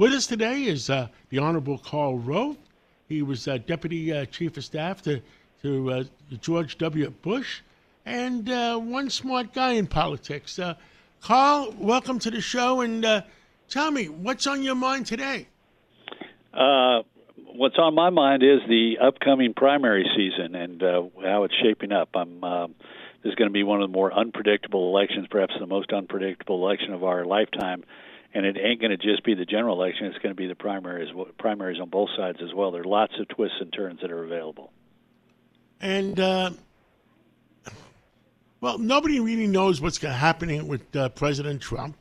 With us today is uh, the Honorable Karl Rove. He was uh, Deputy uh, Chief of Staff to, to uh, George W. Bush and uh, one smart guy in politics. Uh, Karl, welcome to the show and tell me, what's on your mind today? what's on my mind is the upcoming primary season and how it's shaping up. I'm this is going to be one of the more unpredictable elections, perhaps the most unpredictable election of our lifetime and it ain't going to just be the general election. It's going to be the primaries, primaries on both sides as well. There are lots of twists and turns that are available. And uh, well, nobody really knows what's happening with uh, President Trump.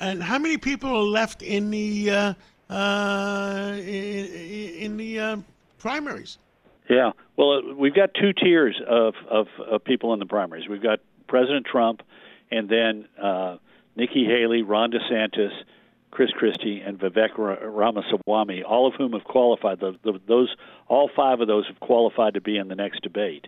And how many people are left in the uh, uh in, in, the uh, primaries? Yeah, well, we've got two tiers of, of, of people in the primaries. We've got President Trump, and then uh, Nikki Haley, Ron DeSantis, Chris Christie, and Vivek Ramaswamy, all of whom have qualified. The, the, those, all five of those have qualified to be in the next debate.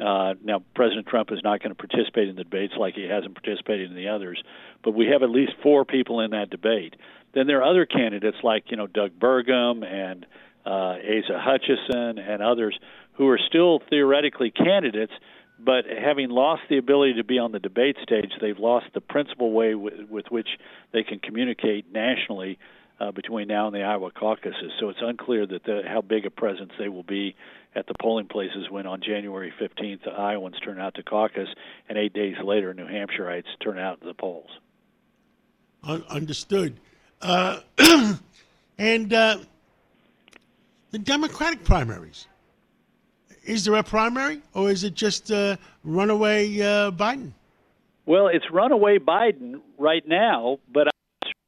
Uh, now, President Trump is not going to participate in the debates like he hasn't participated in the others, but we have at least four people in that debate. Then there are other candidates like you know Doug Burgum and uh, Asa Hutchinson and others who are still theoretically candidates, but having lost the ability to be on the debate stage, they've lost the principal way w- with which they can communicate nationally uh, between now and the Iowa caucuses. So it's unclear that the, how big a presence they will be at the polling places when on January 15th the Iowans turn out to caucus, and eight days later New Hampshireites turn out to the polls. understood. Uh, and uh, the Democratic primaries is there a primary, or is it just uh, runaway uh, Biden? Well, it's runaway Biden right now, but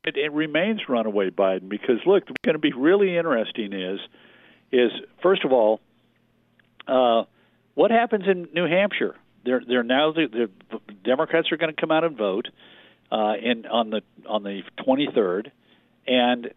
it, it remains runaway Biden because look, what's going to be really interesting is is first of all, uh, what happens in New Hampshire? They're they're now the, the Democrats are going to come out and vote uh, in on the on the 23rd, and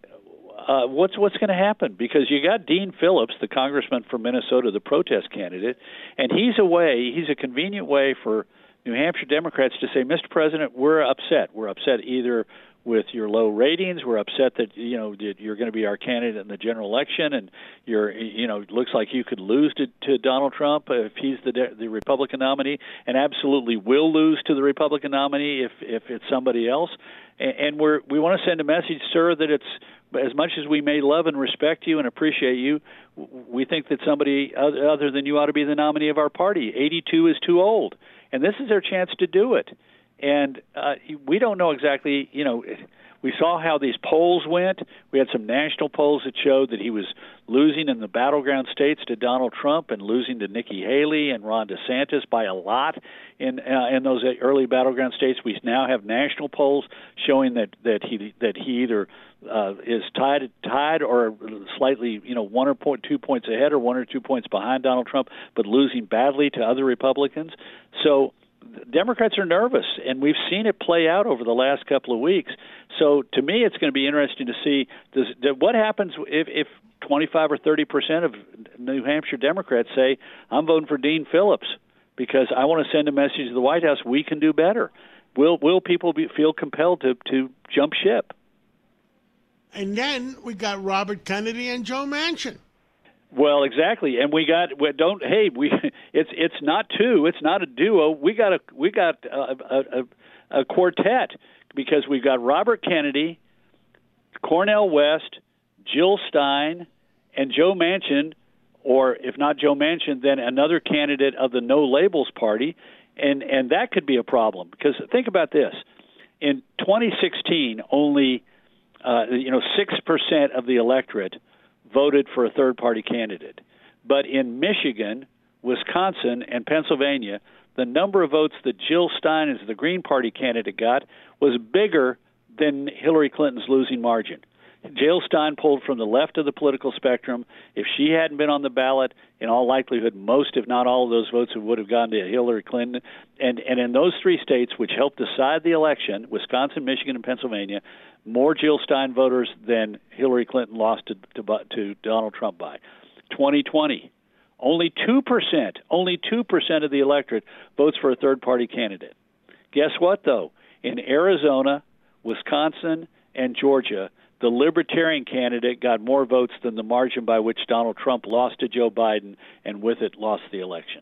uh, what's what's going to happen because you got Dean Phillips, the congressman from Minnesota, the protest candidate, and he's a way, he's a convenient way for New Hampshire Democrats to say, Mr. President, we're upset. We're upset either with your low ratings. We're upset that you know that you're going to be our candidate in the general election, and you're you know looks like you could lose to, to Donald Trump if he's the the Republican nominee, and absolutely will lose to the Republican nominee if if it's somebody else. And, and we're we want to send a message, sir, that it's as much as we may love and respect you and appreciate you, we think that somebody other than you ought to be the nominee of our party. 82 is too old, and this is their chance to do it and uh, we don't know exactly. You know, we saw how these polls went. We had some national polls that showed that he was losing in the battleground states to Donald Trump and losing to Nikki Haley and Ron DeSantis by a lot in uh, in those early battleground states. We now have national polls showing that that he that he either uh, is tied tied or slightly you know one or point, two points ahead or one or two points behind Donald Trump, but losing badly to other Republicans. So Democrats are nervous, and we've seen it play out over the last couple of weeks. So to me, it's going to be interesting to see does, what happens if, if 25 or 30 percent of New Hampshire Democrats say, "I'm voting for Dean Phillips because I want to send a message to the White House: we can do better." Will will people be, feel compelled to to jump ship? And then we got Robert Kennedy and Joe Manchin. Well, exactly, and we got we don't. Hey, we it's it's not two, it's not a duo. We got a we got a, a, a quartet because we've got Robert Kennedy, Cornel West, Jill Stein, and Joe Manchin, or if not Joe Manchin, then another candidate of the No Labels Party, and and that could be a problem because think about this: in 2016, only uh, you know six percent of the electorate voted for a third party candidate. But in Michigan, Wisconsin, and Pennsylvania, the number of votes that Jill Stein as the Green Party candidate got was bigger than Hillary Clinton's losing margin. Jill Stein pulled from the left of the political spectrum. If she hadn't been on the ballot, in all likelihood, most, if not all, of those votes would have gone to Hillary Clinton. And and in those three states, which helped decide the election, Wisconsin, Michigan, and Pennsylvania, more Jill Stein voters than Hillary Clinton lost to, to, to Donald Trump by. 2020, only 2%, only 2% of the electorate votes for a third party candidate. Guess what, though? In Arizona, Wisconsin, and Georgia, the Libertarian candidate got more votes than the margin by which Donald Trump lost to Joe Biden and with it lost the election.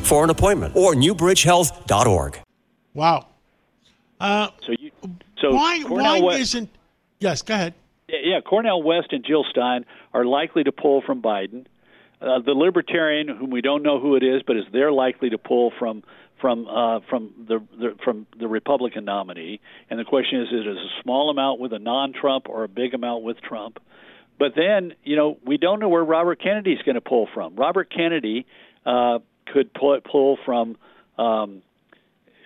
for an appointment or newbridgehealth.org. Wow. Uh, So you, so why why West, isn't? Yes, go ahead. yeah, Cornel West and Jill Stein are likely to pull from Biden. Uh, the Libertarian, whom we don't know who it is, but is they're likely to pull from from uh, from the, the from the Republican nominee. And the question is, is it a small amount with a non-Trump or a big amount with Trump? But then, you know, we don't know where Robert Kennedy's going to pull from. Robert Kennedy uh, could pull, pull from, um,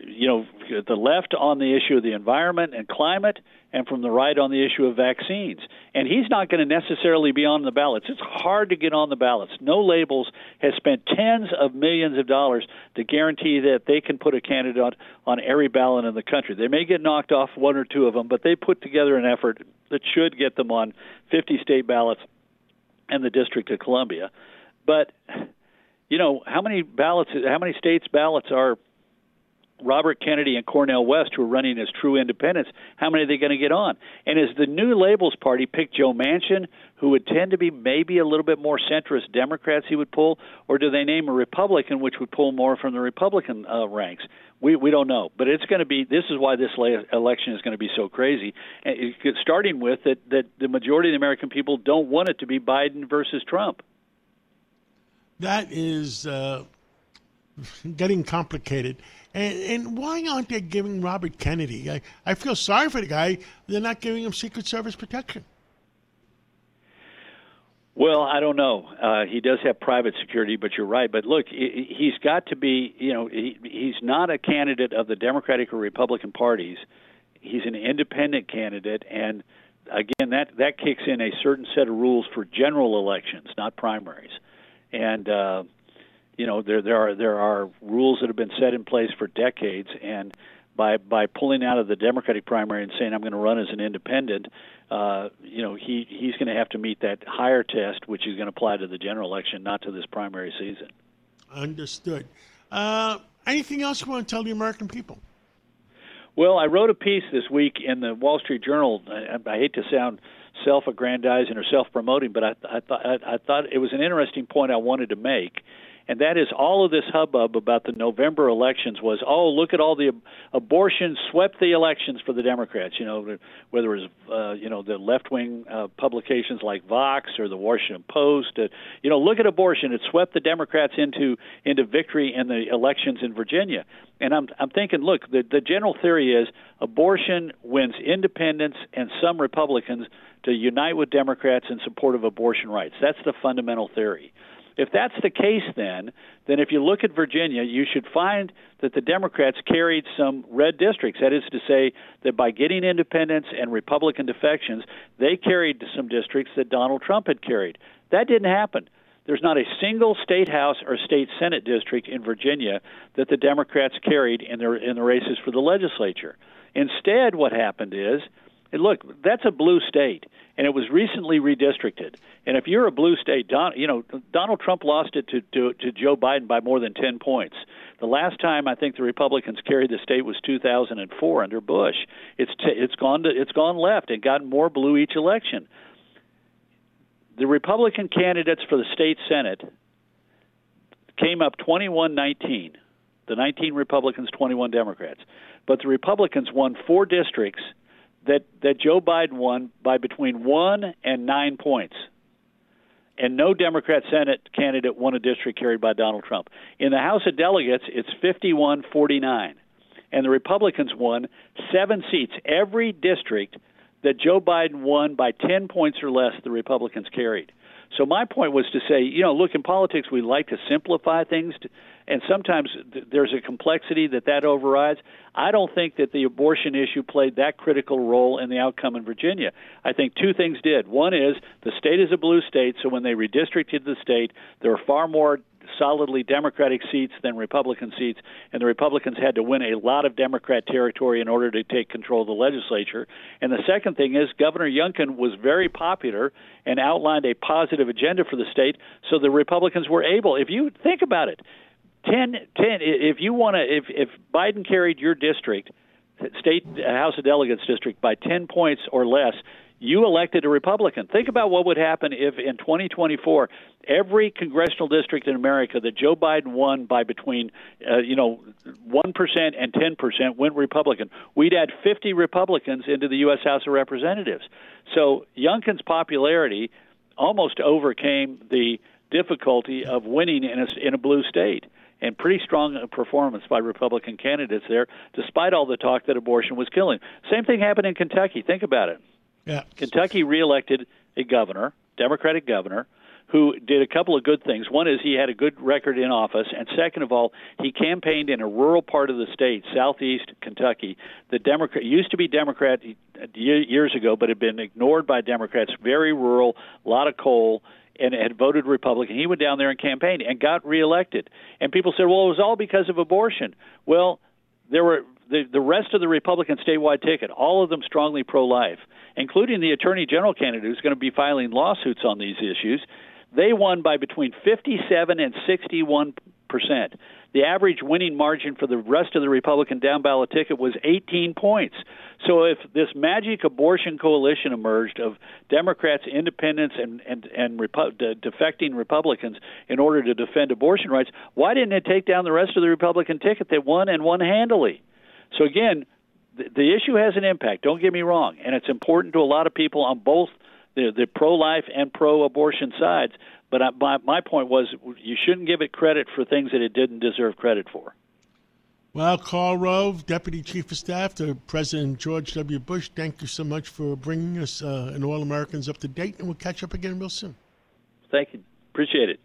you know, the left on the issue of the environment and climate, and from the right on the issue of vaccines. And he's not going to necessarily be on the ballots. It's hard to get on the ballots. No Labels has spent tens of millions of dollars to guarantee that they can put a candidate on every ballot in the country. They may get knocked off one or two of them, but they put together an effort that should get them on 50 state ballots and the District of Columbia. But you know, how many ballots, how many states' ballots are Robert Kennedy and Cornel West, who are running as true independents, how many are they going to get on? And is the New Labels Party pick Joe Manchin, who would tend to be maybe a little bit more centrist Democrats he would pull, or do they name a Republican which would pull more from the Republican uh, ranks? We we don't know, but it's going to be. This is why this election is going to be so crazy. Starting with that that the majority of the American people don't want it to be Biden versus Trump. That is uh, getting complicated. And, and why aren't they giving Robert Kennedy? I, I feel sorry for the guy. They're not giving him Secret Service protection. Well, I don't know. Uh, he does have private security, but you're right. But look, he- he's got to be. You know, he, he's not a candidate of the Democratic or Republican parties. He's an independent candidate, and again, that that kicks in a certain set of rules for general elections, not primaries. And uh, you know, there there are there are rules that have been set in place for decades, and by by pulling out of the Democratic primary and saying I'm going to run as an independent, uh, you know, he he's going to have to meet that higher test, which is going to apply to the general election, not to this primary season. Understood. Uh, anything else you want to tell the American people? Well, I wrote a piece this week in the Wall Street Journal. I, I hate to sound self-aggrandizing or self-promoting, but I, I thought I, I thought it was an interesting point I wanted to make, and that is all of this hubbub about the November elections was, oh, look at all the ab- abortion swept the elections for the Democrats. You know, whether it was uh, you know the left-wing uh, publications like Vox or the Washington Post. Uh, you know, look at abortion; it swept the Democrats into into victory in the elections in Virginia. And I'm I'm thinking, look, the the general theory is abortion wins independents and some Republicans to unite with Democrats in support of abortion rights. That's the fundamental theory. If that's the case, then then if you look at Virginia, you should find that the Democrats carried some red districts. That is to say, that by getting independents and Republican defections, they carried some districts that Donald Trump had carried. That didn't happen. There's not a single state house or state senate district in Virginia that the Democrats carried in their in the races for the legislature. Instead, what happened is look, that's a blue state, and it was recently redistricted. And if you're a blue state, Don, you know Donald Trump lost it to, to to Joe Biden by more than ten points. The last time I think the Republicans carried the state was 2004 under Bush. It's t- it's gone to it's gone left and gotten more blue each election. The Republican candidates for the state senate came up 21-19. The 19 Republicans, 21 Democrats. But the Republicans won four districts that that Joe Biden won by between one and nine points. And no Democrat Senate candidate won a district carried by Donald Trump. In the House of Delegates, it's 51 49. And the Republicans won seven seats. Every district that Joe Biden won by 10 points or less, the Republicans carried. So my point was to say, you know, look in politics we like to simplify things to, and sometimes th- there's a complexity that that overrides. I don't think that the abortion issue played that critical role in the outcome in Virginia. I think two things did. One is the state is a blue state, so when they redistricted the state, there were far more solidly Democratic seats than Republican seats, and the Republicans had to win a lot of Democrat territory in order to take control of the legislature. And the second thing is Governor Youngkin was very popular and outlined a positive agenda for the state, so the Republicans were able. If you think about it, 10, 10 if you want to if if Biden carried your district state House of Delegates district by 10 points or less you elected a Republican. Think about what would happen if in 2024 every congressional district in America that Joe Biden won by between uh, you know 1% and 10% went Republican. We'd add 50 Republicans into the US House of Representatives. So Youngkin's popularity almost overcame the difficulty of winning in a, in a blue state and pretty strong performance by Republican candidates there, despite all the talk that abortion was killing. Same thing happened in Kentucky. Think about it. Yeah. Kentucky reelected a governor, Democratic governor, who did a couple of good things. One is he had a good record in office, and second of all, he campaigned in a rural part of the state, southeast Kentucky. The Democrat used to be Democrat years ago, but had been ignored by Democrats. Very rural, a lot of coal, and had voted Republican. He went down there and campaigned and got reelected. And people said, "Well, it was all because of abortion." Well, there were the the rest of the Republican statewide ticket, all of them strongly pro-life, including the Attorney General candidate who's going to be filing lawsuits on these issues. They won by between 57 and 61 percent. The average winning margin for the rest of the Republican down ballot ticket was 18 points. So if this magic abortion coalition emerged of Democrats, independents, and and and Repu- de- defecting Republicans in order to defend abortion rights, why didn't it take down the rest of the Republican ticket that won and won handily? So again, the, the issue has an impact. Don't get me wrong, and it's important to a lot of people on both the, the pro-life and pro-abortion sides. But I, my, my point was you shouldn't give it credit for things that it didn't deserve credit for. Well, Karl Rove, Deputy Chief of Staff to President George W. Bush, thank you so much for bringing us uh, and all Americans up to date, and we'll catch up again real soon. Thank you. Appreciate it.